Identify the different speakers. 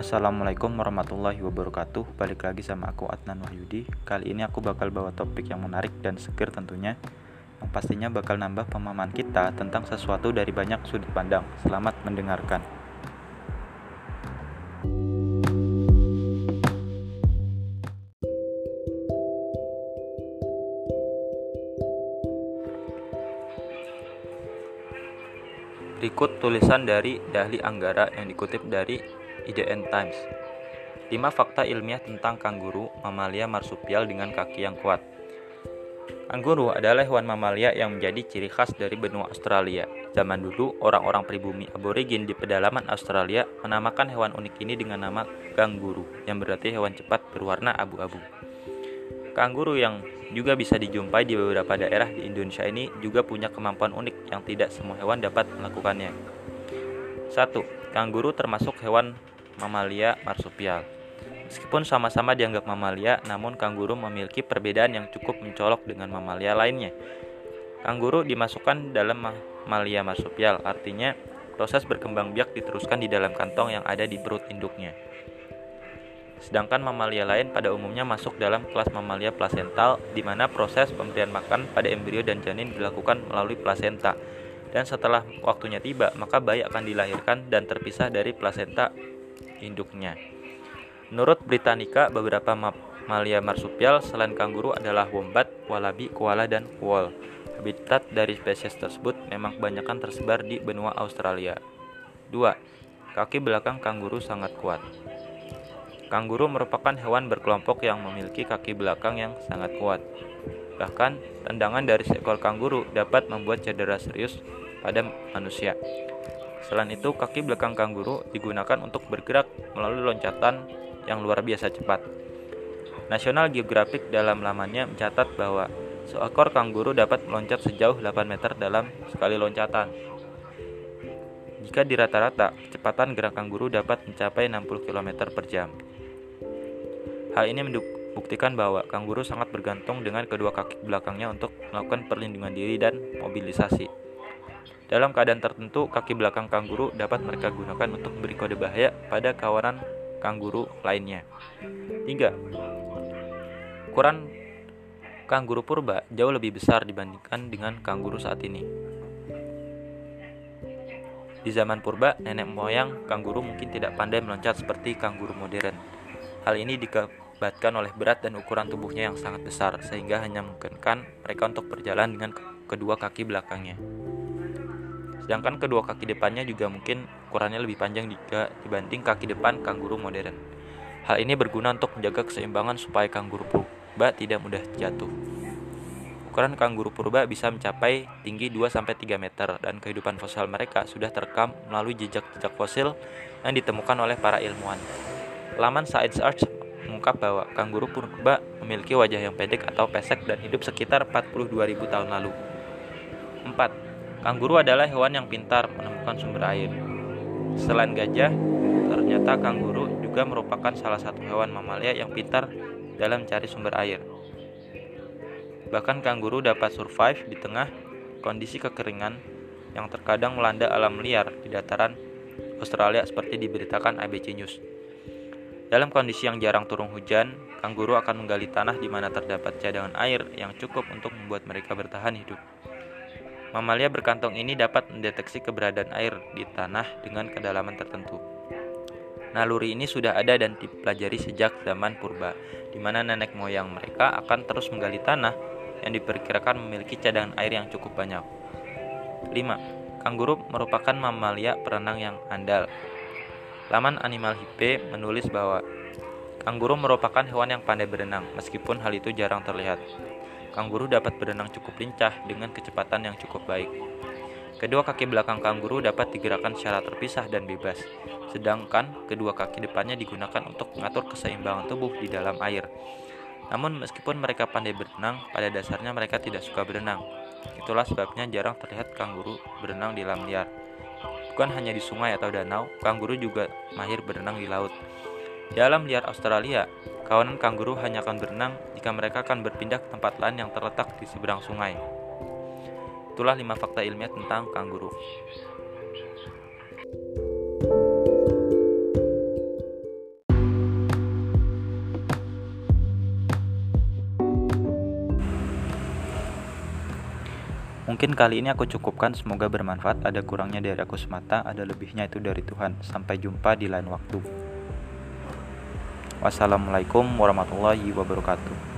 Speaker 1: Assalamualaikum warahmatullahi wabarakatuh. Balik lagi sama aku Adnan Wahyudi. Kali ini aku bakal bawa topik yang menarik dan seger tentunya Yang pastinya bakal nambah pemahaman kita tentang sesuatu dari banyak sudut pandang. Selamat mendengarkan. Berikut tulisan dari Dahli Anggara yang dikutip dari IDN Times. 5 fakta ilmiah tentang kanguru, mamalia marsupial dengan kaki yang kuat. Kanguru adalah hewan mamalia yang menjadi ciri khas dari benua Australia. Zaman dulu, orang-orang pribumi aborigin di pedalaman Australia menamakan hewan unik ini dengan nama kanguru, yang berarti hewan cepat berwarna abu-abu. Kanguru yang juga bisa dijumpai di beberapa daerah di Indonesia ini juga punya kemampuan unik yang tidak semua hewan dapat melakukannya. 1. Kanguru termasuk hewan mamalia marsupial. Meskipun sama-sama dianggap mamalia, namun kanguru memiliki perbedaan yang cukup mencolok dengan mamalia lainnya. Kanguru dimasukkan dalam mamalia marsupial, artinya proses berkembang biak diteruskan di dalam kantong yang ada di perut induknya. Sedangkan mamalia lain pada umumnya masuk dalam kelas mamalia plasental di mana proses pemberian makan pada embrio dan janin dilakukan melalui plasenta. Dan setelah waktunya tiba, maka bayi akan dilahirkan dan terpisah dari plasenta induknya. Menurut Britannica, beberapa mamalia marsupial selain kanguru adalah wombat, wallaby, koala, dan wall. Habitat dari spesies tersebut memang kebanyakan tersebar di benua Australia. 2. Kaki belakang kanguru sangat kuat. Kanguru merupakan hewan berkelompok yang memiliki kaki belakang yang sangat kuat. Bahkan, tendangan dari seekor kanguru dapat membuat cedera serius pada manusia. Selain itu, kaki belakang kanguru digunakan untuk bergerak melalui loncatan yang luar biasa cepat. National Geographic dalam lamannya mencatat bahwa seekor kanguru dapat meloncat sejauh 8 meter dalam sekali loncatan. Jika di rata-rata, kecepatan gerak kanguru dapat mencapai 60 km per jam. Hal ini membuktikan bahwa kanguru sangat bergantung dengan kedua kaki belakangnya untuk melakukan perlindungan diri dan mobilisasi. Dalam keadaan tertentu, kaki belakang kanguru dapat mereka gunakan untuk memberi kode bahaya pada kawanan kanguru lainnya. 3. Ukuran kanguru purba jauh lebih besar dibandingkan dengan kanguru saat ini. Di zaman purba, nenek moyang kanguru mungkin tidak pandai meloncat seperti kanguru modern. Hal ini diakibatkan oleh berat dan ukuran tubuhnya yang sangat besar, sehingga hanya memungkinkan mereka untuk berjalan dengan kedua kaki belakangnya. Sedangkan kedua kaki depannya juga mungkin ukurannya lebih panjang jika dibanding kaki depan kanguru modern. Hal ini berguna untuk menjaga keseimbangan supaya kanguru purba tidak mudah jatuh. Ukuran kanguru purba bisa mencapai tinggi 2-3 meter dan kehidupan fosil mereka sudah terekam melalui jejak-jejak fosil yang ditemukan oleh para ilmuwan. Laman Science Arts mengungkap bahwa kanguru purba memiliki wajah yang pendek atau pesek dan hidup sekitar 42.000 tahun lalu. 4. Kanguru adalah hewan yang pintar menemukan sumber air. Selain gajah, ternyata kanguru juga merupakan salah satu hewan mamalia yang pintar dalam mencari sumber air. Bahkan kanguru dapat survive di tengah kondisi kekeringan yang terkadang melanda alam liar di dataran Australia seperti diberitakan ABC News. Dalam kondisi yang jarang turun hujan, kanguru akan menggali tanah di mana terdapat cadangan air yang cukup untuk membuat mereka bertahan hidup. Mamalia berkantong ini dapat mendeteksi keberadaan air di tanah dengan kedalaman tertentu. Naluri ini sudah ada dan dipelajari sejak zaman purba, di mana nenek moyang mereka akan terus menggali tanah yang diperkirakan memiliki cadangan air yang cukup banyak. 5. Kanguru merupakan mamalia perenang yang andal, Laman Animal Hipe menulis bahwa kanguru merupakan hewan yang pandai berenang, meskipun hal itu jarang terlihat. Kanguru dapat berenang cukup lincah dengan kecepatan yang cukup baik. Kedua kaki belakang kanguru dapat digerakkan secara terpisah dan bebas, sedangkan kedua kaki depannya digunakan untuk mengatur keseimbangan tubuh di dalam air. Namun meskipun mereka pandai berenang, pada dasarnya mereka tidak suka berenang. Itulah sebabnya jarang terlihat kanguru berenang di alam liar. Bukan hanya di sungai atau danau, kanguru juga mahir berenang di laut. Di alam liar Australia, kawanan kanguru hanya akan berenang jika mereka akan berpindah ke tempat lain yang terletak di seberang sungai. Itulah lima fakta ilmiah tentang kanguru. Mungkin kali ini aku cukupkan, semoga bermanfaat. Ada kurangnya dari aku semata, ada lebihnya itu dari Tuhan. Sampai jumpa di lain waktu. Wassalamualaikum warahmatullahi wabarakatuh.